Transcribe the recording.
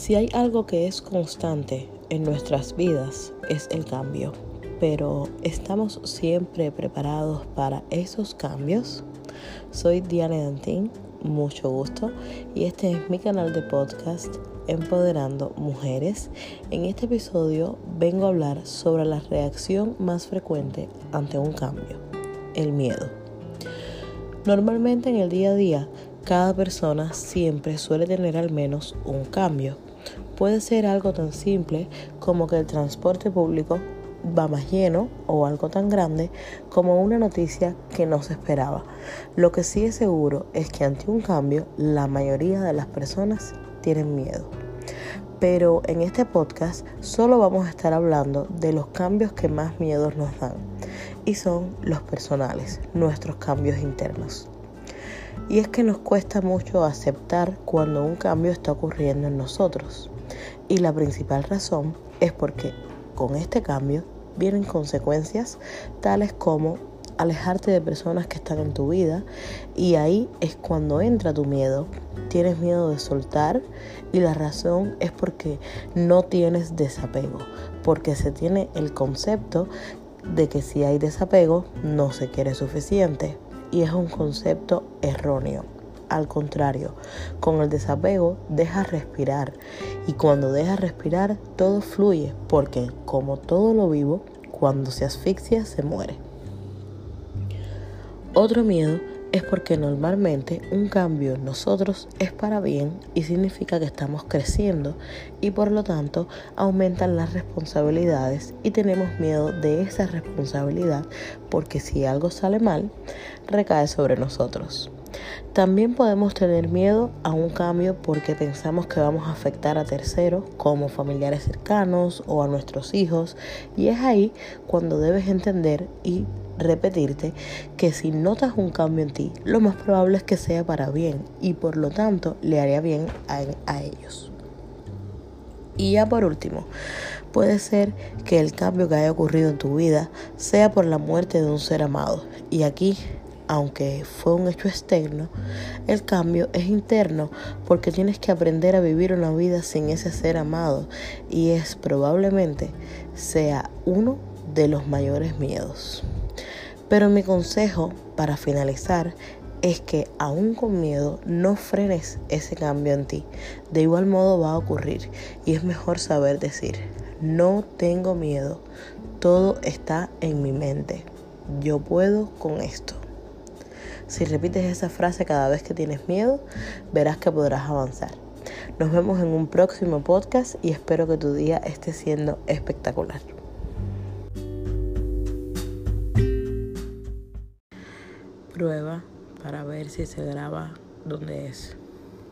Si hay algo que es constante en nuestras vidas es el cambio, pero ¿estamos siempre preparados para esos cambios? Soy Diana Dantín, mucho gusto, y este es mi canal de podcast Empoderando Mujeres. En este episodio vengo a hablar sobre la reacción más frecuente ante un cambio, el miedo. Normalmente en el día a día, cada persona siempre suele tener al menos un cambio Puede ser algo tan simple como que el transporte público va más lleno o algo tan grande como una noticia que no se esperaba. Lo que sí es seguro es que ante un cambio la mayoría de las personas tienen miedo. Pero en este podcast solo vamos a estar hablando de los cambios que más miedos nos dan y son los personales, nuestros cambios internos. Y es que nos cuesta mucho aceptar cuando un cambio está ocurriendo en nosotros. Y la principal razón es porque con este cambio vienen consecuencias tales como alejarte de personas que están en tu vida y ahí es cuando entra tu miedo. Tienes miedo de soltar y la razón es porque no tienes desapego, porque se tiene el concepto de que si hay desapego no se quiere suficiente y es un concepto erróneo. Al contrario, con el desapego dejas respirar y cuando dejas respirar todo fluye porque como todo lo vivo, cuando se asfixia se muere. Otro miedo es porque normalmente un cambio en nosotros es para bien y significa que estamos creciendo y por lo tanto aumentan las responsabilidades y tenemos miedo de esa responsabilidad porque si algo sale mal recae sobre nosotros. También podemos tener miedo a un cambio porque pensamos que vamos a afectar a terceros como familiares cercanos o a nuestros hijos y es ahí cuando debes entender y repetirte que si notas un cambio en ti, lo más probable es que sea para bien y por lo tanto le haría bien a, a ellos. Y ya por último, puede ser que el cambio que haya ocurrido en tu vida sea por la muerte de un ser amado. Y aquí aunque fue un hecho externo, el cambio es interno porque tienes que aprender a vivir una vida sin ese ser amado y es probablemente sea uno de los mayores miedos. Pero mi consejo para finalizar es que aún con miedo no frenes ese cambio en ti. De igual modo va a ocurrir y es mejor saber decir, no tengo miedo, todo está en mi mente, yo puedo con esto. Si repites esa frase cada vez que tienes miedo, verás que podrás avanzar. Nos vemos en un próximo podcast y espero que tu día esté siendo espectacular. Prueba para ver si se graba donde es.